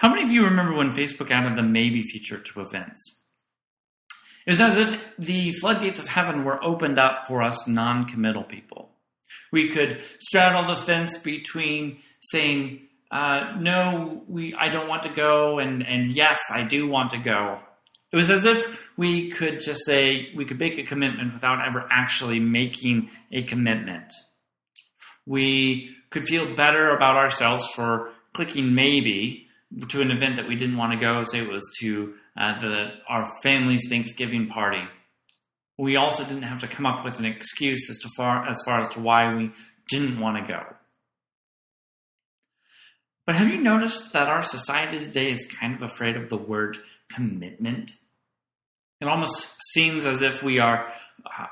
How many of you remember when Facebook added the maybe feature to events? It was as if the floodgates of heaven were opened up for us non committal people. We could straddle the fence between saying, uh, no, we, I don't want to go, and, and yes, I do want to go. It was as if we could just say, we could make a commitment without ever actually making a commitment. We could feel better about ourselves for clicking maybe to an event that we didn't want to go. Say it was to uh, the our family's Thanksgiving party. We also didn't have to come up with an excuse as to far as far as to why we didn't want to go. But have you noticed that our society today is kind of afraid of the word commitment? It almost seems as if we are uh,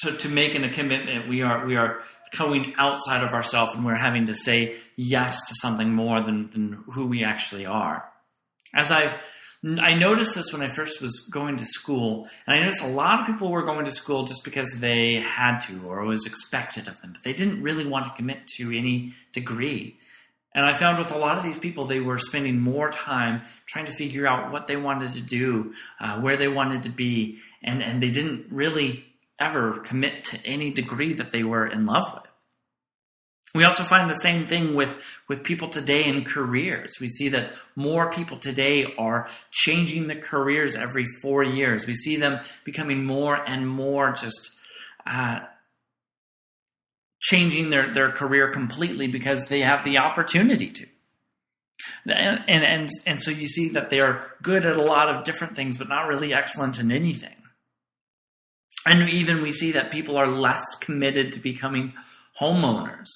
to, to making a commitment. We are we are going outside of ourselves and we're having to say yes to something more than, than who we actually are. As I've I noticed this when I first was going to school, and I noticed a lot of people were going to school just because they had to or was expected of them, but they didn't really want to commit to any degree. And I found with a lot of these people, they were spending more time trying to figure out what they wanted to do, uh, where they wanted to be, and, and they didn't really ever commit to any degree that they were in love with. We also find the same thing with, with people today in careers. We see that more people today are changing their careers every four years. We see them becoming more and more just uh, changing their, their career completely because they have the opportunity to. And, and, and, and so you see that they are good at a lot of different things, but not really excellent in anything. And even we see that people are less committed to becoming homeowners.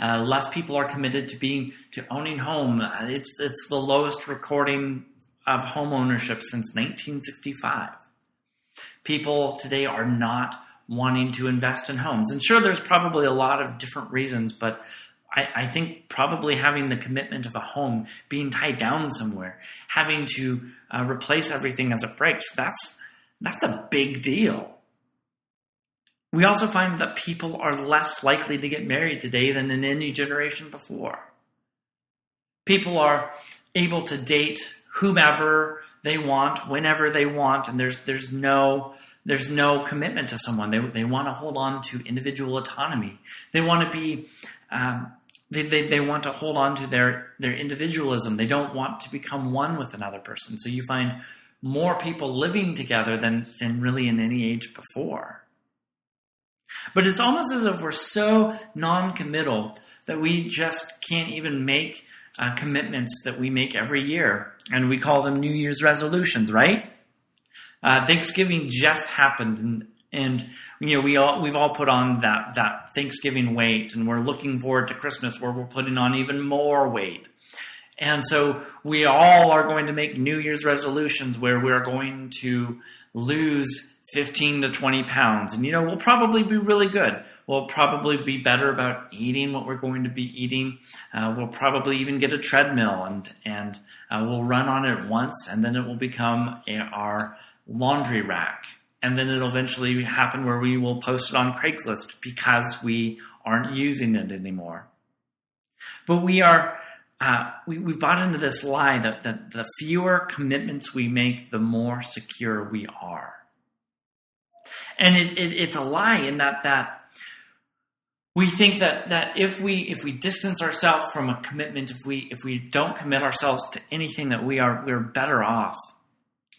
Uh, less people are committed to being to owning home. Uh, it's it's the lowest recording of home ownership since 1965. People today are not wanting to invest in homes, and sure, there's probably a lot of different reasons, but I, I think probably having the commitment of a home, being tied down somewhere, having to uh, replace everything as it breaks, that's that's a big deal. We also find that people are less likely to get married today than in any generation before. People are able to date whomever they want, whenever they want, and there's there's no there's no commitment to someone. They they want to hold on to individual autonomy. They want to be um, they, they, they want to hold on to their, their individualism. They don't want to become one with another person. So you find more people living together than, than really in any age before. But it's almost as if we're so non committal that we just can't even make uh, commitments that we make every year. And we call them New Year's resolutions, right? Uh, Thanksgiving just happened, and, and you know we all we've all put on that that Thanksgiving weight, and we're looking forward to Christmas where we're putting on even more weight. And so we all are going to make New Year's resolutions where we're going to lose 15 to 20 pounds. And, you know, we'll probably be really good. We'll probably be better about eating what we're going to be eating. Uh, we'll probably even get a treadmill and, and uh, we'll run on it once and then it will become a, our laundry rack. And then it'll eventually happen where we will post it on Craigslist because we aren't using it anymore. But we are, uh, we, we've bought into this lie that, that the fewer commitments we make, the more secure we are. And it, it, it's a lie in that that we think that that if we if we distance ourselves from a commitment, if we if we don't commit ourselves to anything, that we are we're better off.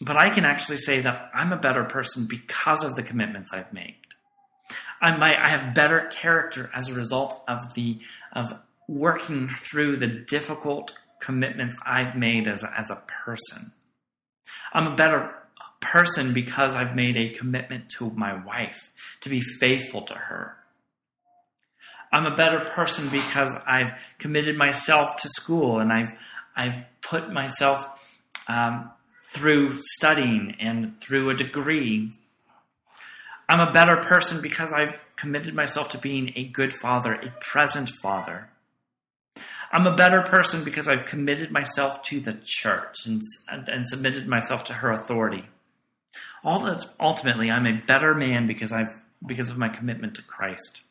But I can actually say that I'm a better person because of the commitments I've made. I might I have better character as a result of the of working through the difficult commitments I've made as a, as a person. I'm a better person because I've made a commitment to my wife to be faithful to her. I'm a better person because I've committed myself to school and I've I've put myself um, through studying and through a degree. I'm a better person because I've committed myself to being a good father, a present father. I'm a better person because I've committed myself to the church and, and, and submitted myself to her authority. Ultimately, I'm a better man because I've because of my commitment to Christ.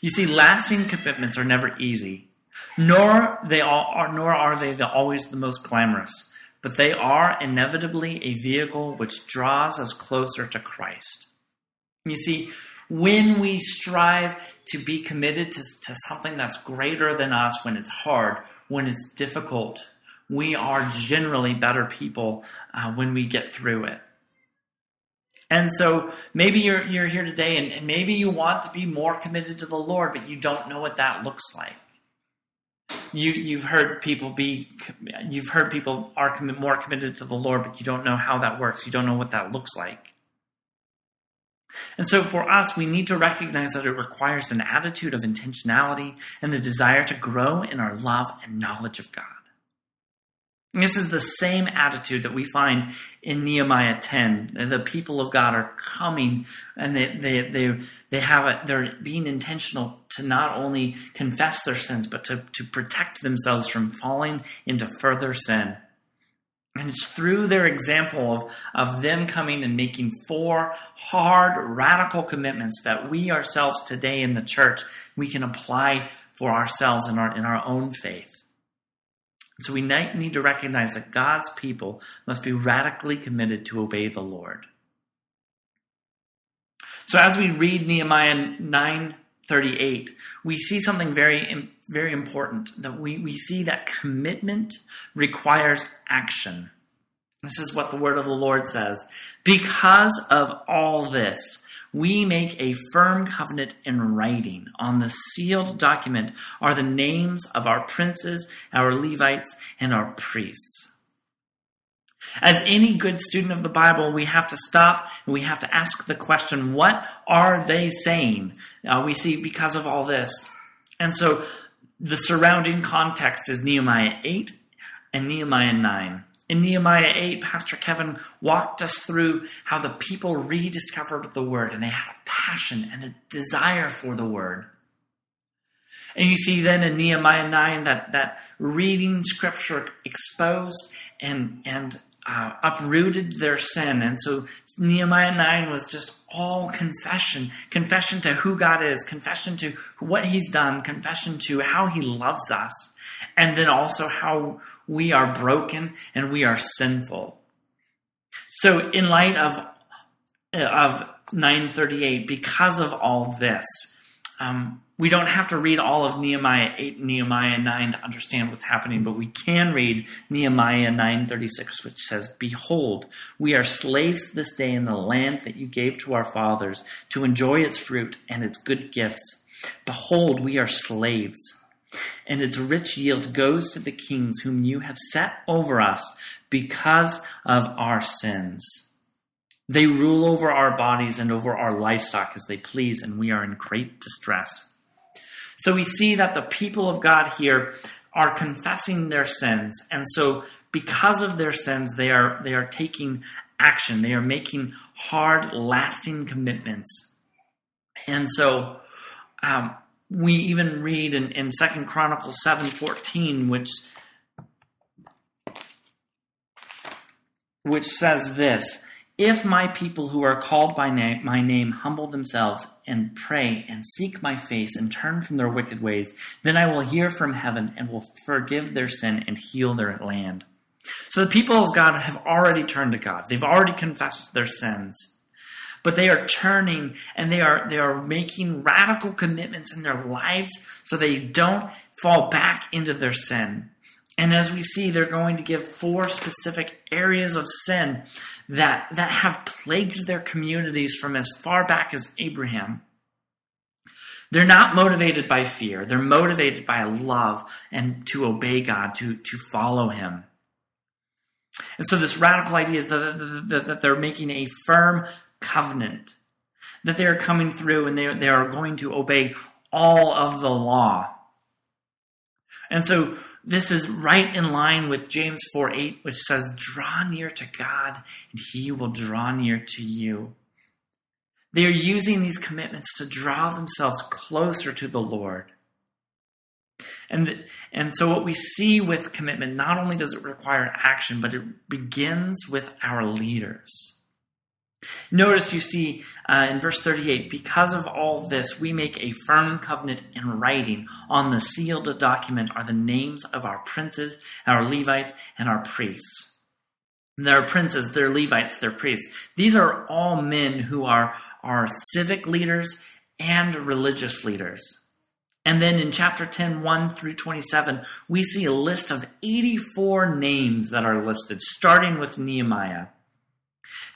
You see, lasting commitments are never easy, Nor they are, nor are they the, always the most glamorous, but they are inevitably a vehicle which draws us closer to Christ. You see, when we strive to be committed to, to something that's greater than us, when it's hard, when it's difficult, we are generally better people uh, when we get through it. And so maybe you're you're here today and, and maybe you want to be more committed to the Lord, but you don't know what that looks like. You you've heard people be you've heard people are more committed to the Lord, but you don't know how that works. You don't know what that looks like. And so for us, we need to recognize that it requires an attitude of intentionality and a desire to grow in our love and knowledge of God. This is the same attitude that we find in Nehemiah 10. The people of God are coming and they, they, they, they have it, they're being intentional to not only confess their sins, but to, to protect themselves from falling into further sin. And it's through their example of, of them coming and making four hard, radical commitments that we ourselves today in the church, we can apply for ourselves in our, in our own faith. So we need to recognize that God's people must be radically committed to obey the Lord. So as we read Nehemiah 9:38, we see something very very important that we, we see that commitment requires action. This is what the word of the Lord says. Because of all this, we make a firm covenant in writing. On the sealed document are the names of our princes, our Levites, and our priests. As any good student of the Bible, we have to stop and we have to ask the question, what are they saying? Uh, we see because of all this. And so the surrounding context is Nehemiah 8 and Nehemiah 9. In Nehemiah 8, Pastor Kevin walked us through how the people rediscovered the word and they had a passion and a desire for the word. And you see then in Nehemiah 9 that, that reading scripture exposed and, and uh, uprooted their sin. And so Nehemiah 9 was just all confession confession to who God is, confession to what He's done, confession to how He loves us, and then also how we are broken and we are sinful. So, in light of, of 938, because of all this, um, we don't have to read all of Nehemiah 8 and Nehemiah 9 to understand what's happening, but we can read Nehemiah 9:36 which says, "Behold, we are slaves this day in the land that you gave to our fathers to enjoy its fruit and its good gifts. Behold, we are slaves." and its rich yield goes to the kings whom you have set over us because of our sins. They rule over our bodies and over our livestock as they please, and we are in great distress. So we see that the people of God here are confessing their sins, and so because of their sins, they are they are taking action. They are making hard, lasting commitments, and so um, we even read in, in 2 Chronicles 7.14, which which says this, If my people who are called by my name humble themselves and pray and seek my face and turn from their wicked ways, then I will hear from heaven and will forgive their sin and heal their land. So the people of God have already turned to God. They've already confessed their sins but they are turning and they are they are making radical commitments in their lives so they don't fall back into their sin. And as we see, they're going to give four specific areas of sin that that have plagued their communities from as far back as Abraham. They're not motivated by fear. They're motivated by love and to obey God, to, to follow Him. And so, this radical idea is that, that, that they're making a firm covenant, that they are coming through and they, they are going to obey all of the law. And so this is right in line with James 4 8, which says, Draw near to God, and he will draw near to you. They are using these commitments to draw themselves closer to the Lord. And, and so, what we see with commitment, not only does it require action, but it begins with our leaders. Notice you see uh, in verse 38 because of all this, we make a firm covenant in writing. On the sealed document are the names of our princes, our Levites, and our priests. They're princes, they're Levites, they're priests. These are all men who are, are civic leaders and religious leaders. And then in chapter 10, 1 through 27, we see a list of 84 names that are listed, starting with Nehemiah.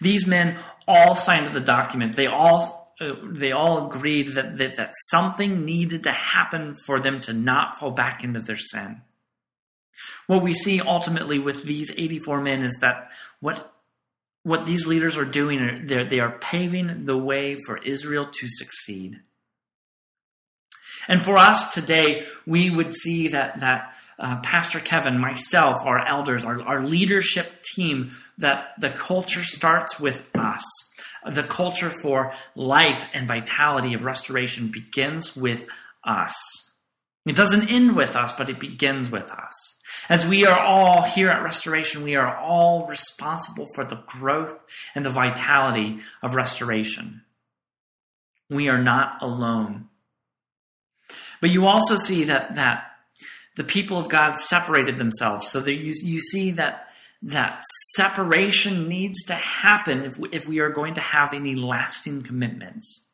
These men all signed the document. They all uh, they all agreed that, that that something needed to happen for them to not fall back into their sin. What we see ultimately with these 84 men is that what what these leaders are doing, they are paving the way for Israel to succeed. And for us today, we would see that, that uh, Pastor Kevin, myself, our elders, our, our leadership team, that the culture starts with us. The culture for life and vitality of restoration begins with us. It doesn't end with us, but it begins with us. As we are all here at Restoration, we are all responsible for the growth and the vitality of restoration. We are not alone. But you also see that that the people of God separated themselves, so that you, you see that that separation needs to happen if we, if we are going to have any lasting commitments.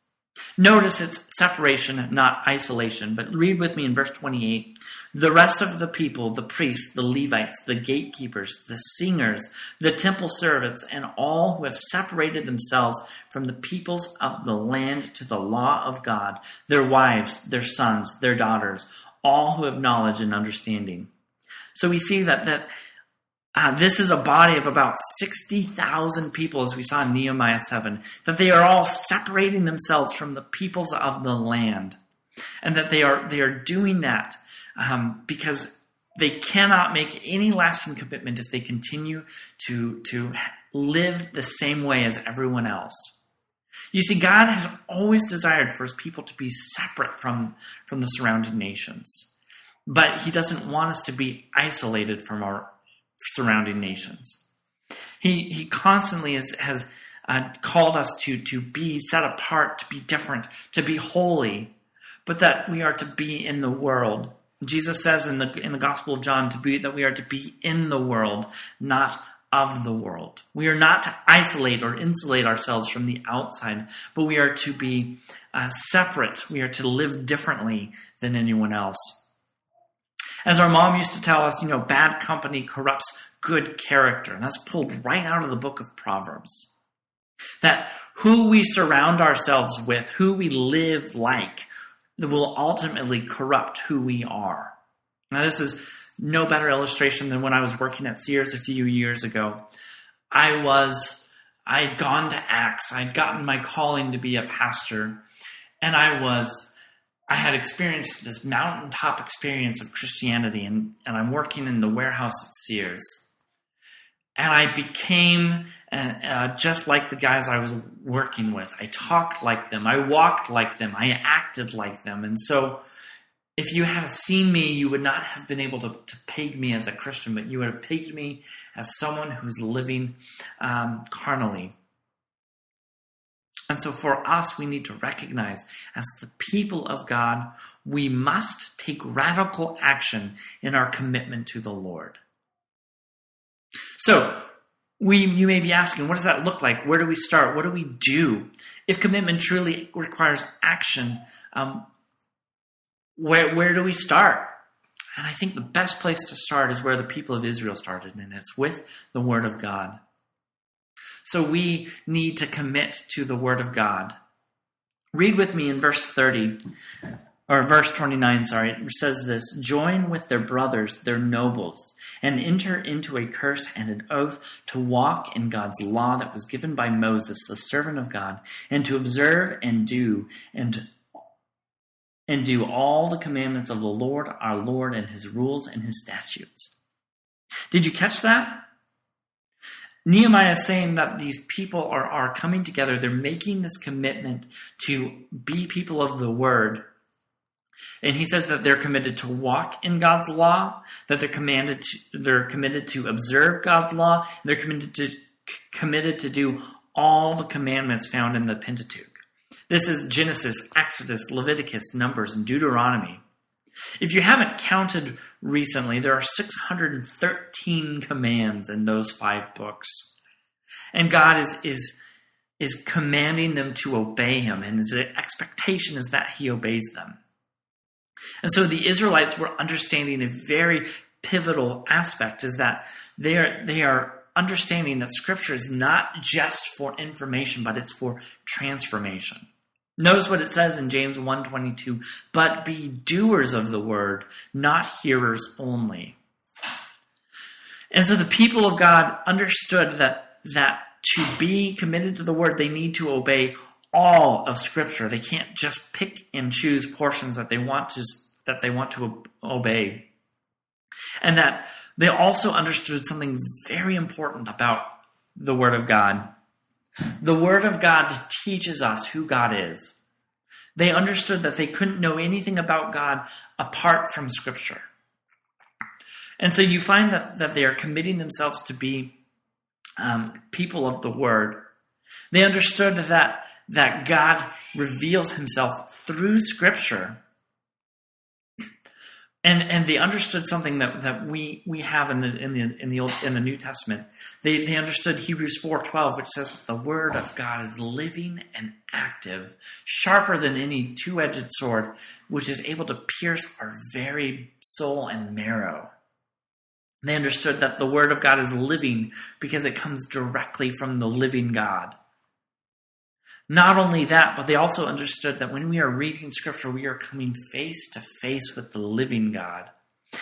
Notice it's separation, not isolation. But read with me in verse 28. The rest of the people, the priests, the Levites, the gatekeepers, the singers, the temple servants, and all who have separated themselves from the peoples of the land to the law of God, their wives, their sons, their daughters, all who have knowledge and understanding. So we see that, that uh, this is a body of about 60,000 people, as we saw in Nehemiah 7, that they are all separating themselves from the peoples of the land. And that they are, they are doing that um, because they cannot make any lasting commitment if they continue to, to live the same way as everyone else. You see, God has always desired for his people to be separate from, from the surrounding nations. But he doesn't want us to be isolated from our surrounding nations. He, he constantly has, uh, called us to, to be set apart, to be different, to be holy, but that we are to be in the world. Jesus says in the, in the Gospel of John to be, that we are to be in the world, not of the world. We are not to isolate or insulate ourselves from the outside, but we are to be uh, separate. We are to live differently than anyone else. As our mom used to tell us, you know, bad company corrupts good character. And that's pulled right out of the book of Proverbs. That who we surround ourselves with, who we live like, will ultimately corrupt who we are. Now, this is no better illustration than when I was working at Sears a few years ago. I was, I had gone to Acts, I'd gotten my calling to be a pastor, and I was I had experienced this mountaintop experience of Christianity, and, and I'm working in the warehouse at Sears. And I became uh, uh, just like the guys I was working with. I talked like them, I walked like them, I acted like them. And so, if you had seen me, you would not have been able to, to peg me as a Christian, but you would have pegged me as someone who's living um, carnally. And so for us, we need to recognize as the people of God, we must take radical action in our commitment to the Lord. So, we, you may be asking, what does that look like? Where do we start? What do we do? If commitment truly requires action, um, where, where do we start? And I think the best place to start is where the people of Israel started, and it's with the Word of God. So we need to commit to the Word of God. Read with me in verse 30, or verse 29, sorry. It says this Join with their brothers, their nobles, and enter into a curse and an oath to walk in God's law that was given by Moses, the servant of God, and to observe and do and and do all the commandments of the Lord our Lord and his rules and his statutes. Did you catch that? Nehemiah is saying that these people are, are coming together. They're making this commitment to be people of the word. And he says that they're committed to walk in God's law, that they're commanded to, they're committed to observe God's law, they're committed to committed to do all the commandments found in the Pentateuch. This is Genesis, Exodus, Leviticus, Numbers, and Deuteronomy. If you haven't counted recently, there are 613 commands in those five books. And God is, is, is commanding them to obey Him, and His expectation is that He obeys them. And so the Israelites were understanding a very pivotal aspect is that they are, they are understanding that Scripture is not just for information, but it's for transformation. Notice what it says in James 1:22, but be doers of the word, not hearers only. And so the people of God understood that that to be committed to the word, they need to obey all of scripture. They can't just pick and choose portions that they want to that they want to obey. And that they also understood something very important about the word of God. The Word of God teaches us who God is. They understood that they couldn't know anything about God apart from Scripture. And so you find that, that they are committing themselves to be um, people of the Word. They understood that, that God reveals Himself through Scripture and and they understood something that, that we we have in the in the in the old in the New Testament. They they understood Hebrews four twelve, which says the word of God is living and active, sharper than any two edged sword, which is able to pierce our very soul and marrow. They understood that the word of God is living because it comes directly from the living God. Not only that, but they also understood that when we are reading Scripture, we are coming face to face with the living God.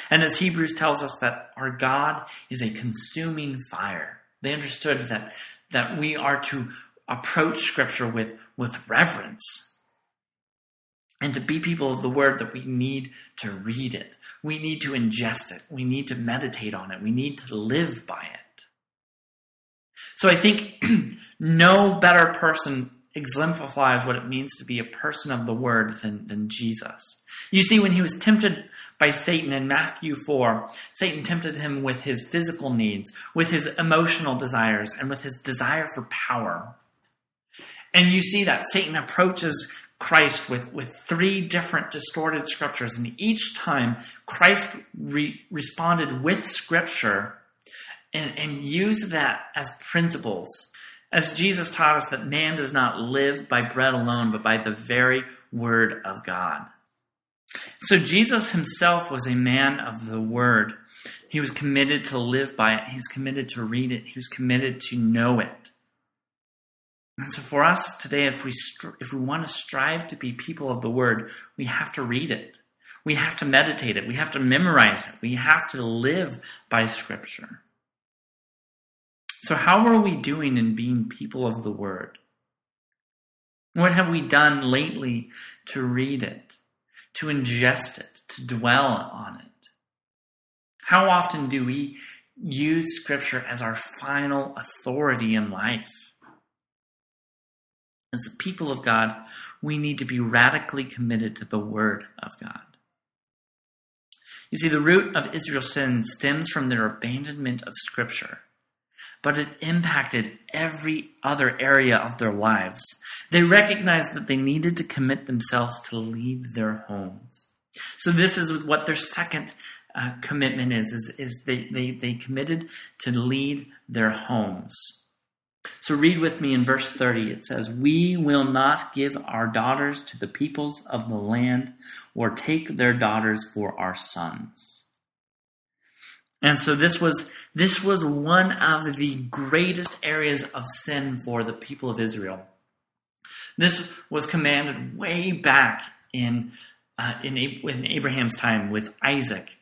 And as Hebrews tells us that our God is a consuming fire, they understood that, that we are to approach Scripture with, with reverence. And to be people of the Word, that we need to read it. We need to ingest it. We need to meditate on it. We need to live by it. So I think no better person exemplifies what it means to be a person of the word than, than Jesus. You see, when he was tempted by Satan in Matthew 4, Satan tempted him with his physical needs, with his emotional desires, and with his desire for power. And you see that Satan approaches Christ with, with three different distorted scriptures, and each time Christ re- responded with scripture and, and used that as principles as Jesus taught us that man does not live by bread alone, but by the very word of God. So Jesus himself was a man of the word. He was committed to live by it. He was committed to read it. He was committed to know it. And so for us today, if we, str- if we want to strive to be people of the word, we have to read it. We have to meditate it. We have to memorize it. We have to live by scripture. So, how are we doing in being people of the Word? What have we done lately to read it, to ingest it, to dwell on it? How often do we use Scripture as our final authority in life? As the people of God, we need to be radically committed to the Word of God. You see, the root of Israel's sin stems from their abandonment of Scripture but it impacted every other area of their lives. They recognized that they needed to commit themselves to lead their homes. So this is what their second uh, commitment is, is, is they, they, they committed to lead their homes. So read with me in verse 30. It says, We will not give our daughters to the peoples of the land or take their daughters for our sons. And so this was this was one of the greatest areas of sin for the people of Israel. This was commanded way back in uh, in, in Abraham's time with Isaac,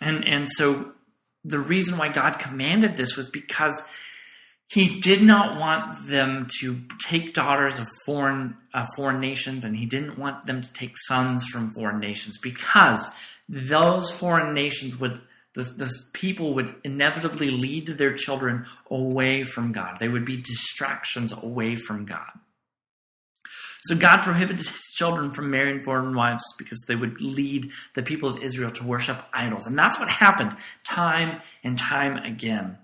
and and so the reason why God commanded this was because he did not want them to take daughters of foreign uh, foreign nations, and he didn't want them to take sons from foreign nations because those foreign nations would the, people would inevitably lead their children away from God. They would be distractions away from God. So God prohibited his children from marrying foreign wives because they would lead the people of Israel to worship idols. And that's what happened time and time again.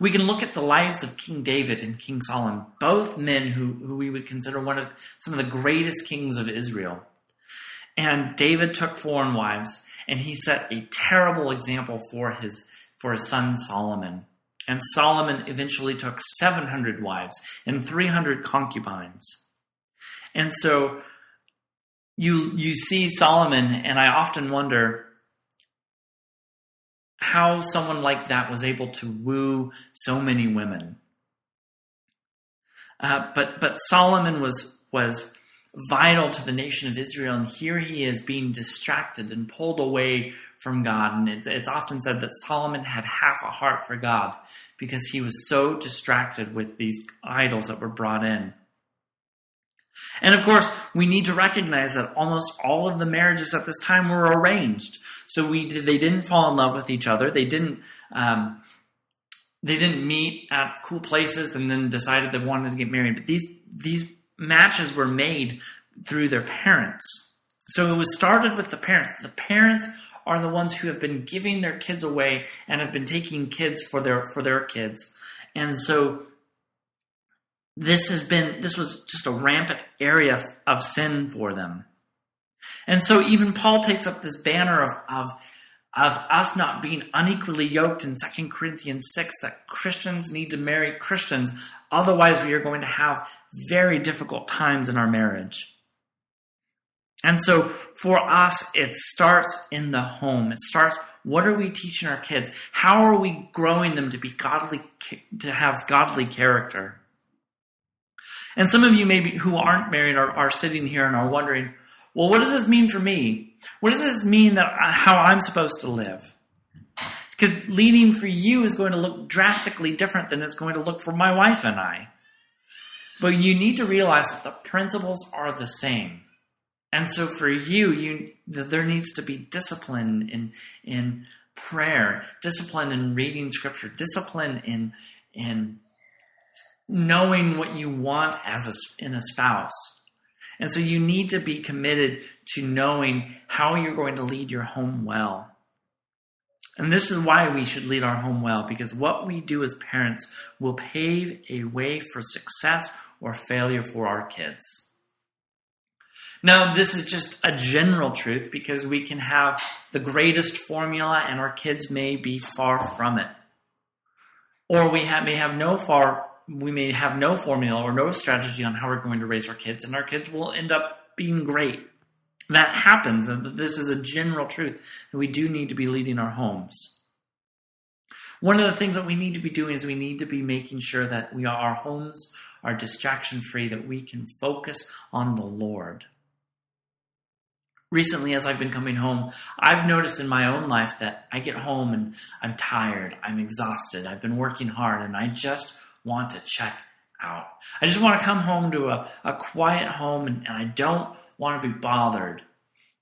We can look at the lives of King David and King Solomon, both men who, who we would consider one of some of the greatest kings of Israel. And David took foreign wives, and he set a terrible example for his, for his son Solomon. And Solomon eventually took 700 wives and 300 concubines. And so you, you see Solomon, and I often wonder how someone like that was able to woo so many women. Uh, but but Solomon was was vital to the nation of Israel, and here he is being distracted and pulled away from God. And it's, it's often said that Solomon had half a heart for God because he was so distracted with these idols that were brought in. And of course, we need to recognize that almost all of the marriages at this time were arranged. So we they didn't fall in love with each other. They didn't um, they didn't meet at cool places and then decided they wanted to get married. But these these matches were made through their parents. So it was started with the parents. The parents are the ones who have been giving their kids away and have been taking kids for their for their kids. And so this has been this was just a rampant area of sin for them. And so even Paul takes up this banner of of of us not being unequally yoked in 2 Corinthians 6 that Christians need to marry Christians otherwise we are going to have very difficult times in our marriage. And so for us it starts in the home. It starts what are we teaching our kids? How are we growing them to be godly to have godly character? And some of you maybe who aren't married are, are sitting here and are wondering, well, what does this mean for me? What does this mean that uh, how I'm supposed to live? Because leading for you is going to look drastically different than it's going to look for my wife and I. But you need to realize that the principles are the same. And so for you, you there needs to be discipline in in prayer, discipline in reading scripture, discipline in in knowing what you want as a, in a spouse. And so you need to be committed to knowing how you're going to lead your home well. And this is why we should lead our home well, because what we do as parents will pave a way for success or failure for our kids. Now, this is just a general truth because we can have the greatest formula and our kids may be far from it. Or we have, may have no far we may have no formula or no strategy on how we're going to raise our kids, and our kids will end up being great. That happens, this is a general truth we do need to be leading our homes. One of the things that we need to be doing is we need to be making sure that we are, our homes are distraction free, that we can focus on the Lord. Recently, as I've been coming home, I've noticed in my own life that I get home and I'm tired, I'm exhausted, I've been working hard, and I just want to check out. I just want to come home to a, a quiet home and, and I don't want to be bothered.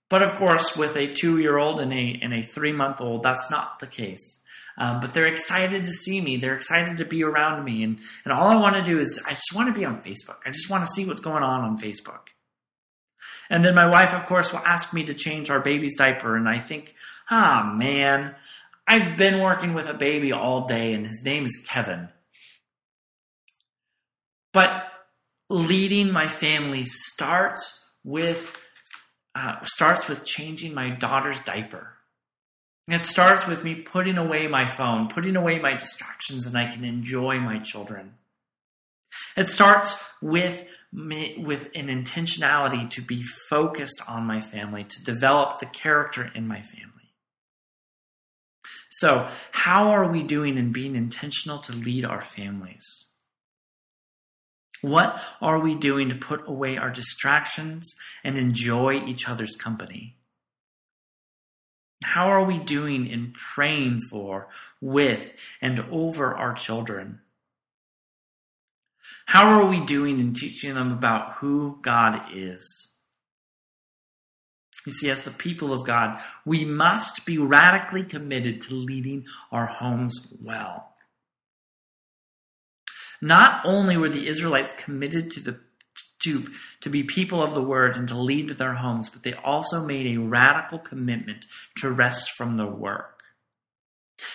But of course, with a two year old and a, and a three month old, that's not the case. Um, but they're excited to see me. They're excited to be around me. And, and all I want to do is, I just want to be on Facebook. I just want to see what's going on on Facebook. And then my wife, of course, will ask me to change our baby's diaper. And I think, ah, oh, man, I've been working with a baby all day, and his name is Kevin. But leading my family starts with uh, starts with changing my daughter's diaper. It starts with me putting away my phone, putting away my distractions, and I can enjoy my children. It starts with me, with an intentionality to be focused on my family, to develop the character in my family. So, how are we doing in being intentional to lead our families? What are we doing to put away our distractions and enjoy each other's company? How are we doing in praying for, with, and over our children? How are we doing in teaching them about who God is? You see, as the people of God, we must be radically committed to leading our homes well. Not only were the Israelites committed to the to, to be people of the word and to lead to their homes, but they also made a radical commitment to rest from their work.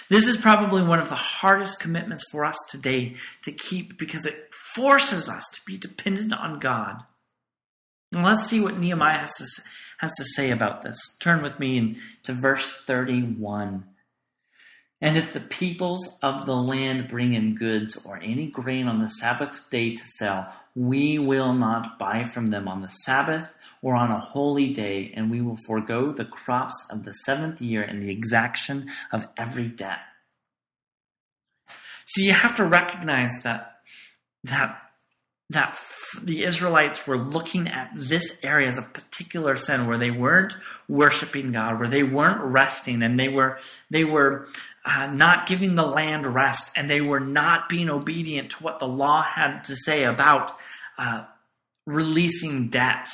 This is probably one of the hardest commitments for us today to keep because it forces us to be dependent on God. And let's see what Nehemiah has to, has to say about this. Turn with me to verse 31. And if the peoples of the land bring in goods or any grain on the Sabbath day to sell, we will not buy from them on the Sabbath or on a holy day, and we will forego the crops of the seventh year and the exaction of every debt. So you have to recognize that that that the Israelites were looking at this area as a particular sin where they weren't worshiping God, where they weren't resting, and they were they were uh, not giving the land rest, and they were not being obedient to what the law had to say about uh, releasing debt.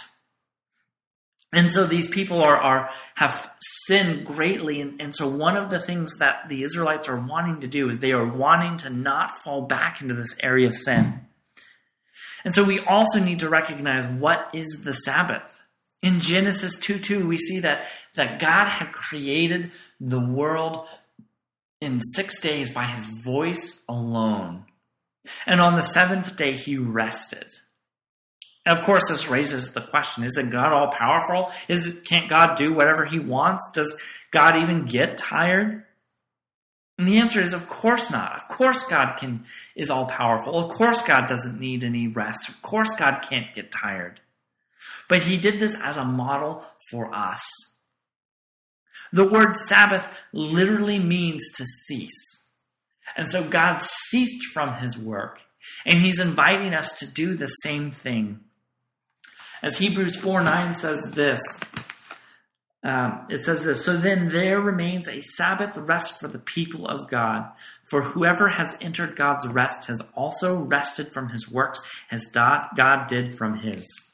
And so these people are, are have sinned greatly, and, and so one of the things that the Israelites are wanting to do is they are wanting to not fall back into this area of sin. And so we also need to recognize what is the Sabbath. In Genesis 2 2, we see that, that God had created the world in six days by his voice alone. And on the seventh day, he rested. And of course, this raises the question Isn't God all powerful? Is can't God do whatever he wants? Does God even get tired? And the answer is of course not. Of course God can is all powerful. Of course God doesn't need any rest. Of course God can't get tired. But he did this as a model for us. The word Sabbath literally means to cease. And so God ceased from his work, and he's inviting us to do the same thing. As Hebrews 4 9 says this, um, it says this So then there remains a Sabbath rest for the people of God. For whoever has entered God's rest has also rested from his works as God did from his.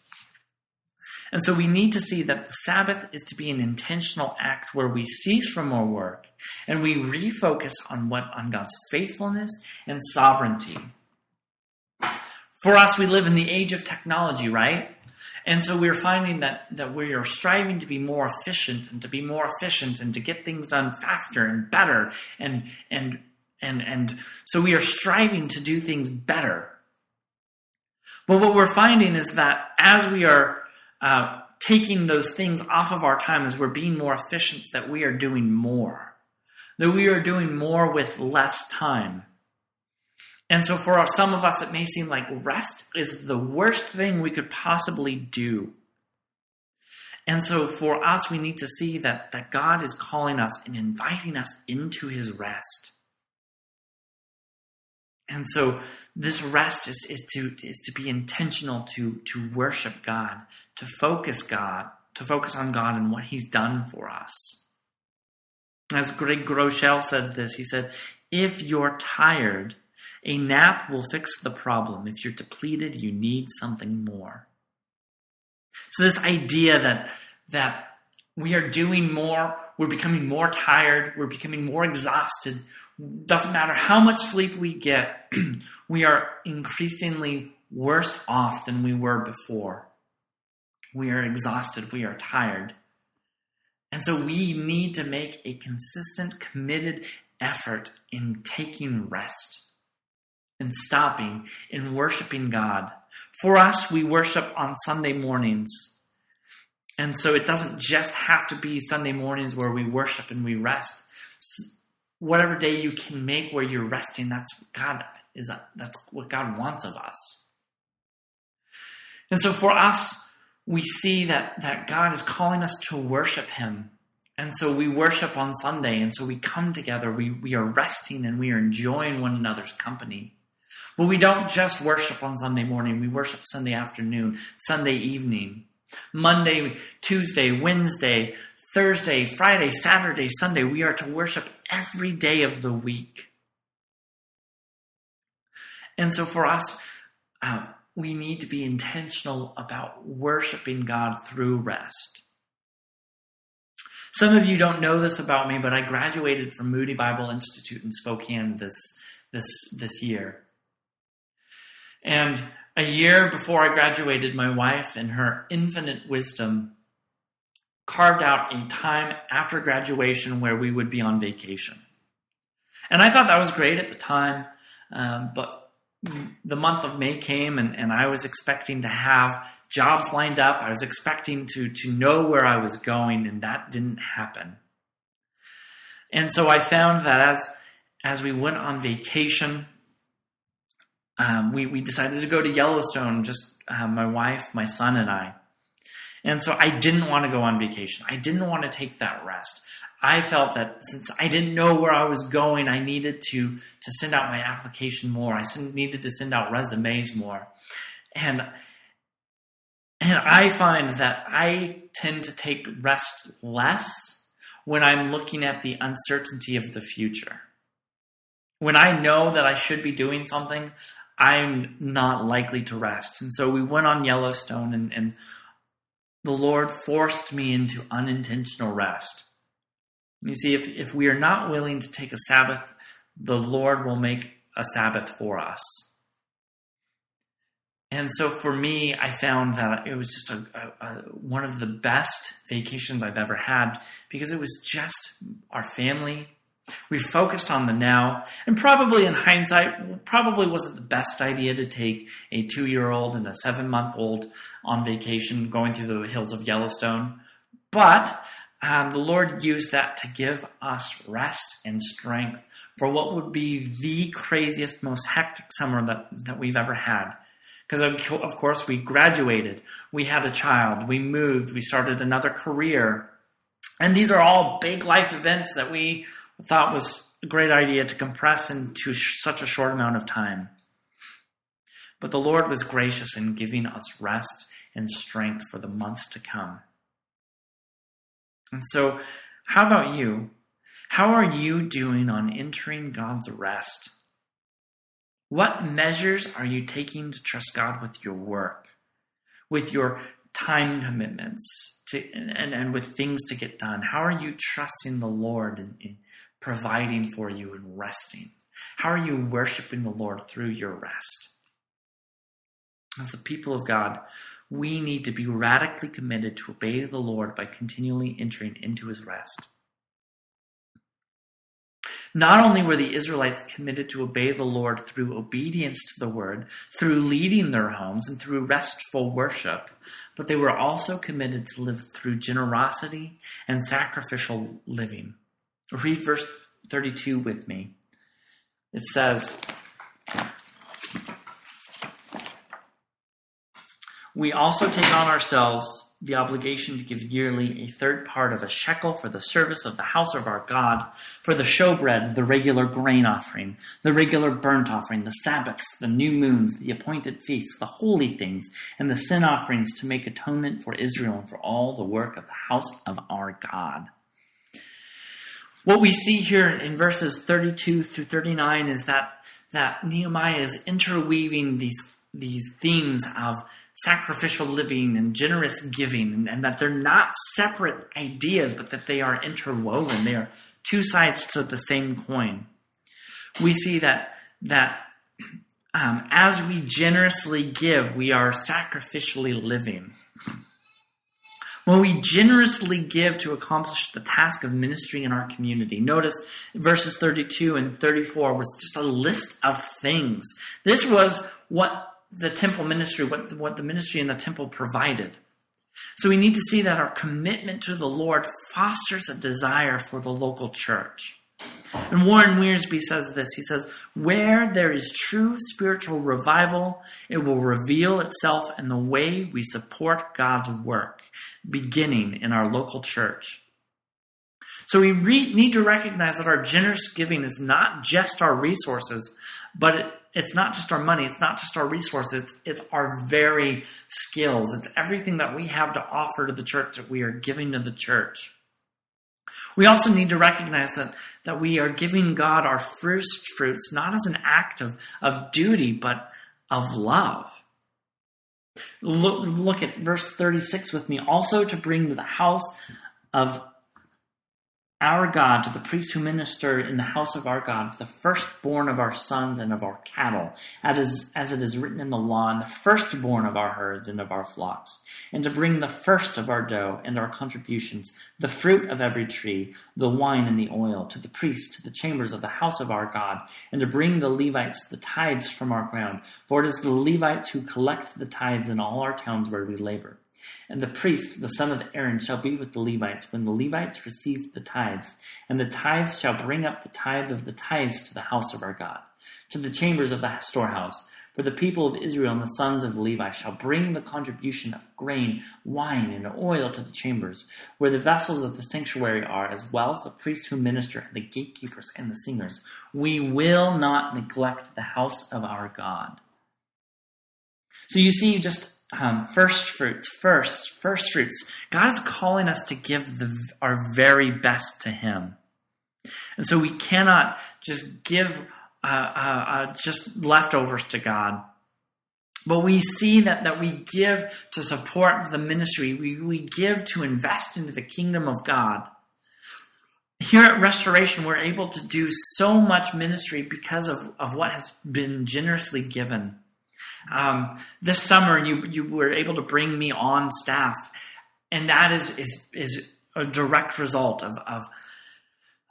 And so we need to see that the Sabbath is to be an intentional act where we cease from our work and we refocus on what on God's faithfulness and sovereignty. For us, we live in the age of technology, right? And so we're finding that, that we are striving to be more efficient and to be more efficient and to get things done faster and better. And, and, and, and so we are striving to do things better. But what we're finding is that as we are uh, taking those things off of our time, as we're being more efficient, that we are doing more. That we are doing more with less time. And so, for some of us, it may seem like rest is the worst thing we could possibly do. And so, for us, we need to see that, that God is calling us and inviting us into his rest. And so, this rest is, is, to, is to be intentional to, to worship God, to focus God, to focus on God and what he's done for us. As Craig Groeschel said this, he said, If you're tired, a nap will fix the problem. If you're depleted, you need something more. So this idea that that we are doing more, we're becoming more tired, we're becoming more exhausted. Doesn't matter how much sleep we get, we are increasingly worse off than we were before. We are exhausted, we are tired. And so we need to make a consistent, committed effort in taking rest and stopping in worshiping God. For us, we worship on Sunday mornings. And so it doesn't just have to be Sunday mornings where we worship and we rest. Whatever day you can make where you're resting, that's God is. That's what God wants of us. And so for us, we see that, that God is calling us to worship Him. And so we worship on Sunday, and so we come together, we, we are resting and we are enjoying one another's company. But we don't just worship on Sunday morning, we worship Sunday afternoon, Sunday evening, Monday, Tuesday, Wednesday, Thursday, Friday, Saturday, Sunday. We are to worship every day of the week. And so for us, uh, we need to be intentional about worshiping God through rest. Some of you don't know this about me, but I graduated from Moody Bible Institute in Spokane this this this year. And a year before I graduated, my wife, in her infinite wisdom, carved out a time after graduation where we would be on vacation. And I thought that was great at the time, um, but the month of May came and, and I was expecting to have jobs lined up. I was expecting to, to know where I was going, and that didn't happen. And so I found that as, as we went on vacation, um, we, we decided to go to Yellowstone, just uh, my wife, my son, and I. And so I didn't want to go on vacation. I didn't want to take that rest. I felt that since I didn't know where I was going, I needed to to send out my application more. I needed to send out resumes more, and and I find that I tend to take rest less when I'm looking at the uncertainty of the future. When I know that I should be doing something, I'm not likely to rest. And so we went on Yellowstone, and, and the Lord forced me into unintentional rest. You see, if, if we are not willing to take a Sabbath, the Lord will make a Sabbath for us. And so for me, I found that it was just a, a, a, one of the best vacations I've ever had because it was just our family. We focused on the now, and probably in hindsight, probably wasn't the best idea to take a two year old and a seven month old on vacation going through the hills of Yellowstone. But um, the Lord used that to give us rest and strength for what would be the craziest, most hectic summer that, that we've ever had. Because, of course, we graduated, we had a child, we moved, we started another career. And these are all big life events that we thought was a great idea to compress into such a short amount of time. But the Lord was gracious in giving us rest and strength for the months to come. And so, how about you? How are you doing on entering God's rest? What measures are you taking to trust God with your work, with your time commitments, to, and, and with things to get done? How are you trusting the Lord in, in providing for you and resting? How are you worshiping the Lord through your rest? As the people of God, we need to be radically committed to obey the Lord by continually entering into his rest. Not only were the Israelites committed to obey the Lord through obedience to the word, through leading their homes, and through restful worship, but they were also committed to live through generosity and sacrificial living. Read verse 32 with me. It says, We also take on ourselves the obligation to give yearly a third part of a shekel for the service of the house of our God, for the showbread, the regular grain offering, the regular burnt offering, the Sabbaths, the new moons, the appointed feasts, the holy things, and the sin offerings to make atonement for Israel and for all the work of the house of our God. What we see here in verses 32 through 39 is that, that Nehemiah is interweaving these these themes of sacrificial living and generous giving, and, and, that they're not separate ideas, but that they are interwoven. They are two sides to the same coin. We see that that um, as we generously give, we are sacrificially living. When we generously give to accomplish the task of ministry in our community, notice verses 32 and 34 was just a list of things. This was what the temple ministry, what, what the ministry in the temple provided. So we need to see that our commitment to the Lord fosters a desire for the local church. And Warren Wiersbe says this he says, Where there is true spiritual revival, it will reveal itself in the way we support God's work, beginning in our local church. So we re- need to recognize that our generous giving is not just our resources, but it it's not just our money, it's not just our resources, it's, it's our very skills. It's everything that we have to offer to the church that we are giving to the church. We also need to recognize that, that we are giving God our first fruits not as an act of, of duty, but of love. Look, look at verse 36 with me. Also to bring to the house of our God, to the priests who minister in the house of our God, the firstborn of our sons and of our cattle, as, as it is written in the law, and the firstborn of our herds and of our flocks, and to bring the first of our dough and our contributions, the fruit of every tree, the wine and the oil, to the priests, to the chambers of the house of our God, and to bring the Levites the tithes from our ground. For it is the Levites who collect the tithes in all our towns where we labor. And the priest, the son of Aaron, shall be with the Levites when the Levites receive the tithes. And the tithes shall bring up the tithe of the tithes to the house of our God, to the chambers of the storehouse. For the people of Israel and the sons of Levi shall bring the contribution of grain, wine, and oil to the chambers, where the vessels of the sanctuary are, as well as the priests who minister, and the gatekeepers and the singers. We will not neglect the house of our God. So you see, just um, first fruits, first, first fruits. God is calling us to give the, our very best to Him. And so we cannot just give uh, uh, uh, just leftovers to God. But we see that, that we give to support the ministry. We, we give to invest into the kingdom of God. Here at Restoration, we're able to do so much ministry because of, of what has been generously given. Um, this summer, you you were able to bring me on staff, and that is is is a direct result of of,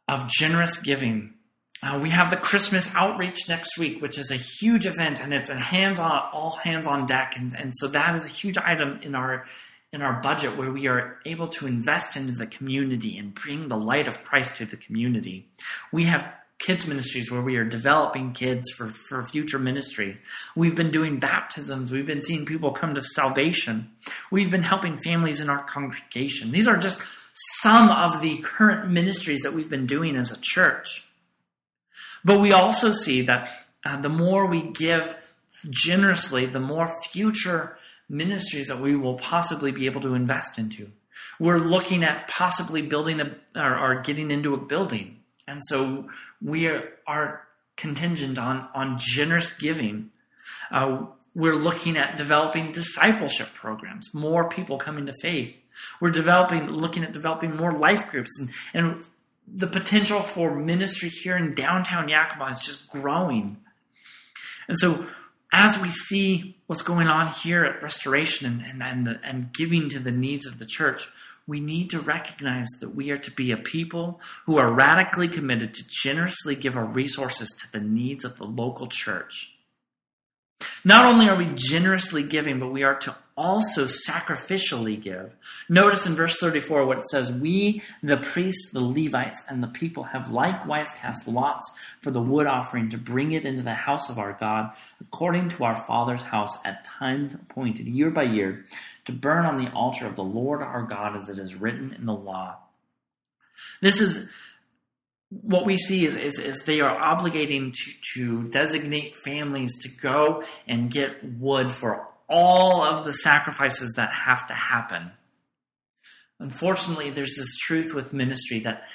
of generous giving. Uh, we have the Christmas outreach next week, which is a huge event, and it's a hands on all hands on deck, and and so that is a huge item in our in our budget where we are able to invest into the community and bring the light of Christ to the community. We have kids ministries where we are developing kids for, for future ministry. We've been doing baptisms. We've been seeing people come to salvation. We've been helping families in our congregation. These are just some of the current ministries that we've been doing as a church. But we also see that uh, the more we give generously, the more future ministries that we will possibly be able to invest into. We're looking at possibly building a or, or getting into a building. And so we are, contingent on, on generous giving. Uh, we're looking at developing discipleship programs, more people coming to faith. We're developing, looking at developing more life groups, and, and the potential for ministry here in downtown Yakima is just growing. And so, as we see what's going on here at Restoration and, and, and, the, and giving to the needs of the church, we need to recognize that we are to be a people who are radically committed to generously give our resources to the needs of the local church. Not only are we generously giving, but we are to also sacrificially give. Notice in verse 34 what it says We, the priests, the Levites, and the people have likewise cast lots for the wood offering to bring it into the house of our God, according to our father's house at times appointed, year by year, to burn on the altar of the Lord our God as it is written in the law. This is what we see is, is, is, they are obligating to, to designate families to go and get wood for all of the sacrifices that have to happen. Unfortunately, there's this truth with ministry that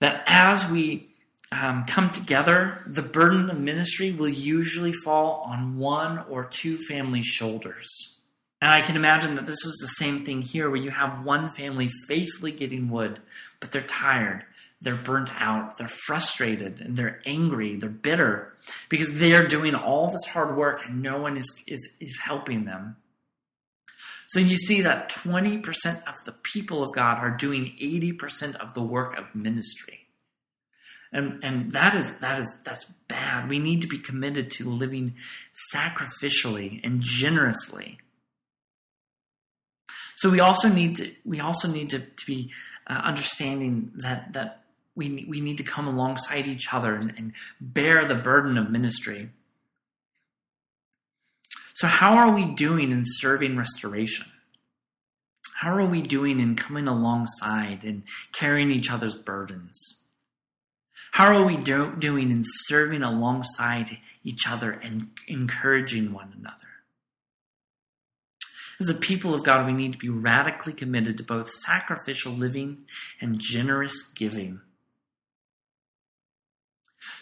that as we um, come together, the burden of ministry will usually fall on one or two family shoulders. And I can imagine that this was the same thing here, where you have one family faithfully getting wood, but they're tired, they're burnt out, they're frustrated, and they're angry, they're bitter because they are doing all this hard work and no one is, is, is helping them. So you see that 20% of the people of God are doing 80% of the work of ministry. And, and that is that is that's bad. We need to be committed to living sacrificially and generously so we also need to we also need to, to be uh, understanding that that we we need to come alongside each other and, and bear the burden of ministry. So how are we doing in serving restoration? How are we doing in coming alongside and carrying each other's burdens? How are we do- doing in serving alongside each other and encouraging one another? As a people of God, we need to be radically committed to both sacrificial living and generous giving.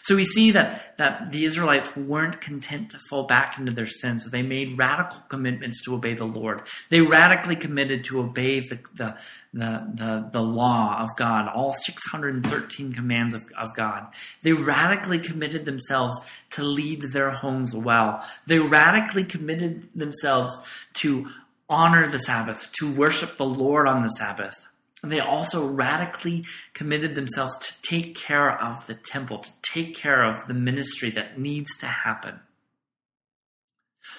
So we see that, that the Israelites weren't content to fall back into their sin, so they made radical commitments to obey the Lord. They radically committed to obey the, the, the, the, the law of God, all 613 commands of, of God. They radically committed themselves to lead their homes well. They radically committed themselves to honor the Sabbath, to worship the Lord on the Sabbath. They also radically committed themselves to take care of the temple, to take care of the ministry that needs to happen.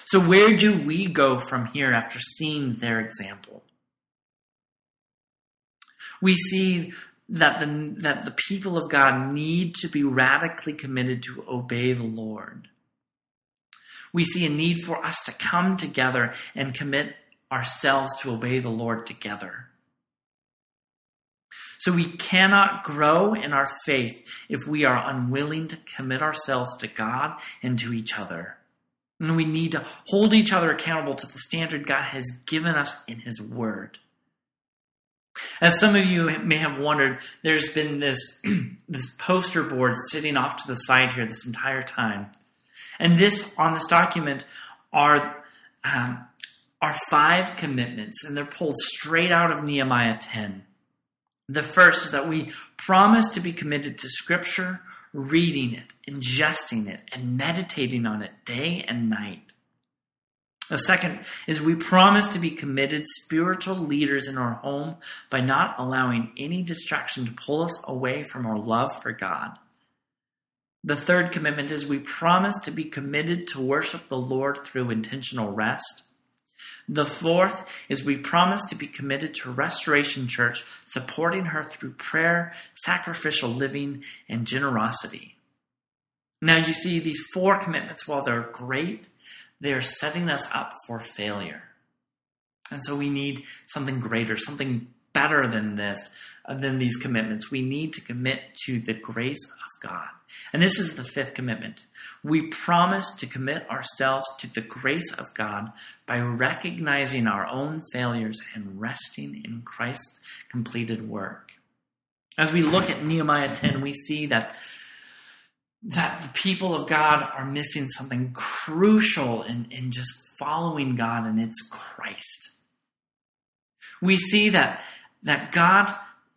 So, where do we go from here after seeing their example? We see that the, that the people of God need to be radically committed to obey the Lord. We see a need for us to come together and commit ourselves to obey the Lord together. So we cannot grow in our faith if we are unwilling to commit ourselves to God and to each other. And we need to hold each other accountable to the standard God has given us in His Word. As some of you may have wondered, there's been this, this poster board sitting off to the side here this entire time. And this, on this document, are, um, are five commitments, and they're pulled straight out of Nehemiah 10. The first is that we promise to be committed to Scripture, reading it, ingesting it, and meditating on it day and night. The second is we promise to be committed spiritual leaders in our home by not allowing any distraction to pull us away from our love for God. The third commitment is we promise to be committed to worship the Lord through intentional rest. The fourth is we promise to be committed to Restoration Church, supporting her through prayer, sacrificial living, and generosity. Now, you see, these four commitments, while they're great, they are setting us up for failure. And so we need something greater, something better than this, uh, than these commitments. We need to commit to the grace of God. And this is the fifth commitment. We promise to commit ourselves to the grace of God by recognizing our own failures and resting in Christ's completed work. As we look at Nehemiah 10, we see that that the people of God are missing something crucial in, in just following God, and it's Christ. We see that, that God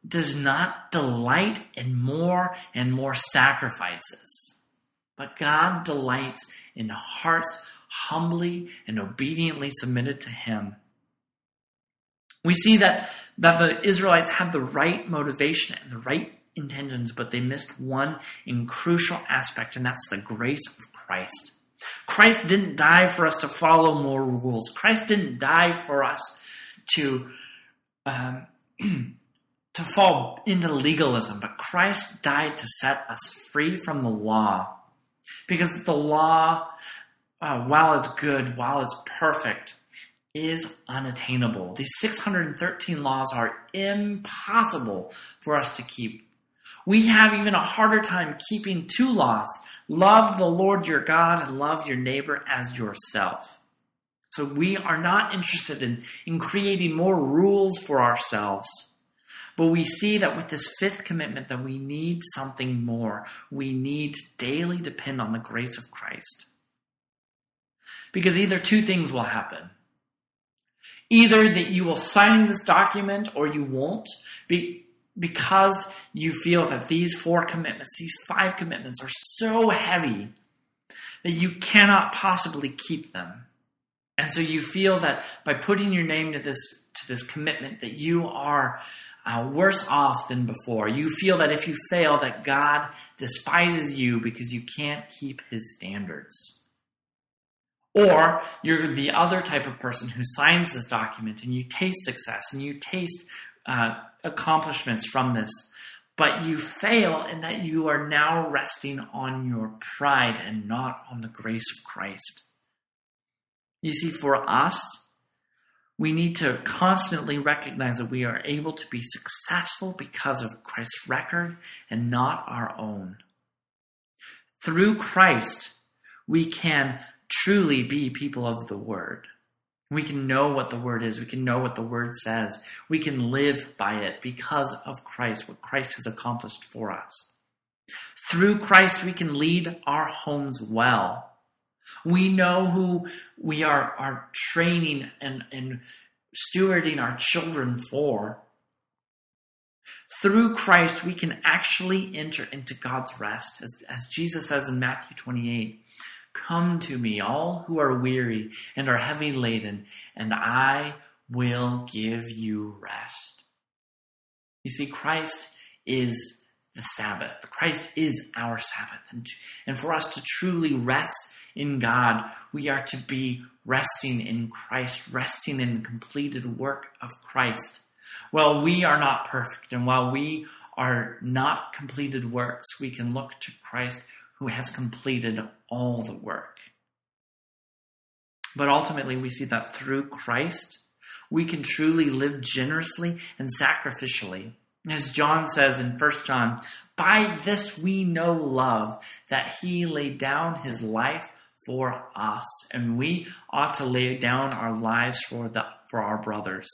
does not delight in more and more sacrifices, but God delights in hearts humbly and obediently submitted to Him. We see that, that the Israelites had the right motivation and the right intentions, but they missed one in crucial aspect, and that's the grace of Christ. Christ didn't die for us to follow more rules. Christ didn't die for us to um, to fall into legalism, but Christ died to set us free from the law. Because the law, uh, while it's good, while it's perfect, is unattainable. These 613 laws are impossible for us to keep. We have even a harder time keeping two laws love the Lord your God and love your neighbor as yourself. So we are not interested in, in creating more rules for ourselves. But we see that with this fifth commitment that we need something more. We need to daily depend on the grace of Christ. Because either two things will happen. Either that you will sign this document or you won't, be, because you feel that these four commitments, these five commitments, are so heavy that you cannot possibly keep them. And so you feel that by putting your name to this to this commitment that you are uh, worse off than before. You feel that if you fail, that God despises you because you can't keep His standards. Or you're the other type of person who signs this document and you taste success and you taste uh, accomplishments from this, but you fail in that you are now resting on your pride and not on the grace of Christ. You see, for us, we need to constantly recognize that we are able to be successful because of Christ's record and not our own. Through Christ, we can truly be people of the Word. We can know what the Word is. We can know what the Word says. We can live by it because of Christ, what Christ has accomplished for us. Through Christ, we can lead our homes well. We know who we are, are training and, and stewarding our children for. Through Christ, we can actually enter into God's rest. As, as Jesus says in Matthew 28 Come to me, all who are weary and are heavy laden, and I will give you rest. You see, Christ is the Sabbath. Christ is our Sabbath. And, and for us to truly rest in God, we are to be resting in Christ, resting in the completed work of Christ. Well, we are not perfect, and while we are not completed works, we can look to Christ who has completed all the work. But ultimately, we see that through Christ, we can truly live generously and sacrificially. As John says in 1 John, by this we know love, that he laid down his life for us, and we ought to lay down our lives for, the, for our brothers.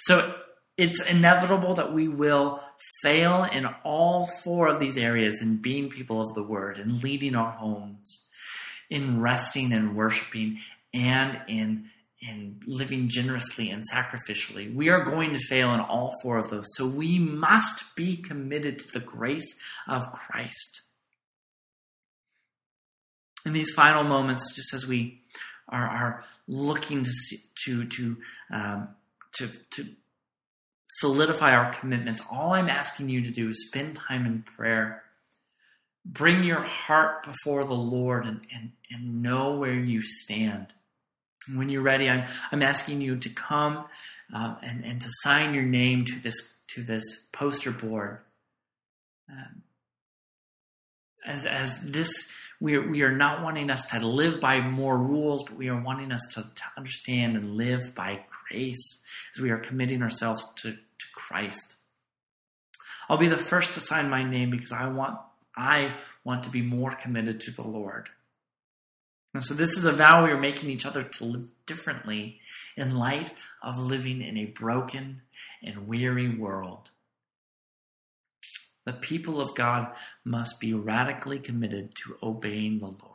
So it's inevitable that we will fail in all four of these areas in being people of the word, in leading our homes, in resting and worshiping, and in in living generously and sacrificially. We are going to fail in all four of those. So we must be committed to the grace of Christ. In these final moments, just as we are, are looking to see, to to, um, to to solidify our commitments, all I'm asking you to do is spend time in prayer. Bring your heart before the Lord and, and, and know where you stand. When you're ready, I'm, I'm asking you to come uh, and, and to sign your name to this, to this poster board. Um, as, as this, we are, we are not wanting us to live by more rules, but we are wanting us to, to understand and live by grace as we are committing ourselves to, to Christ. I'll be the first to sign my name because I want I want to be more committed to the Lord. And so this is a vow we are making each other to live differently in light of living in a broken and weary world. The people of God must be radically committed to obeying the Lord.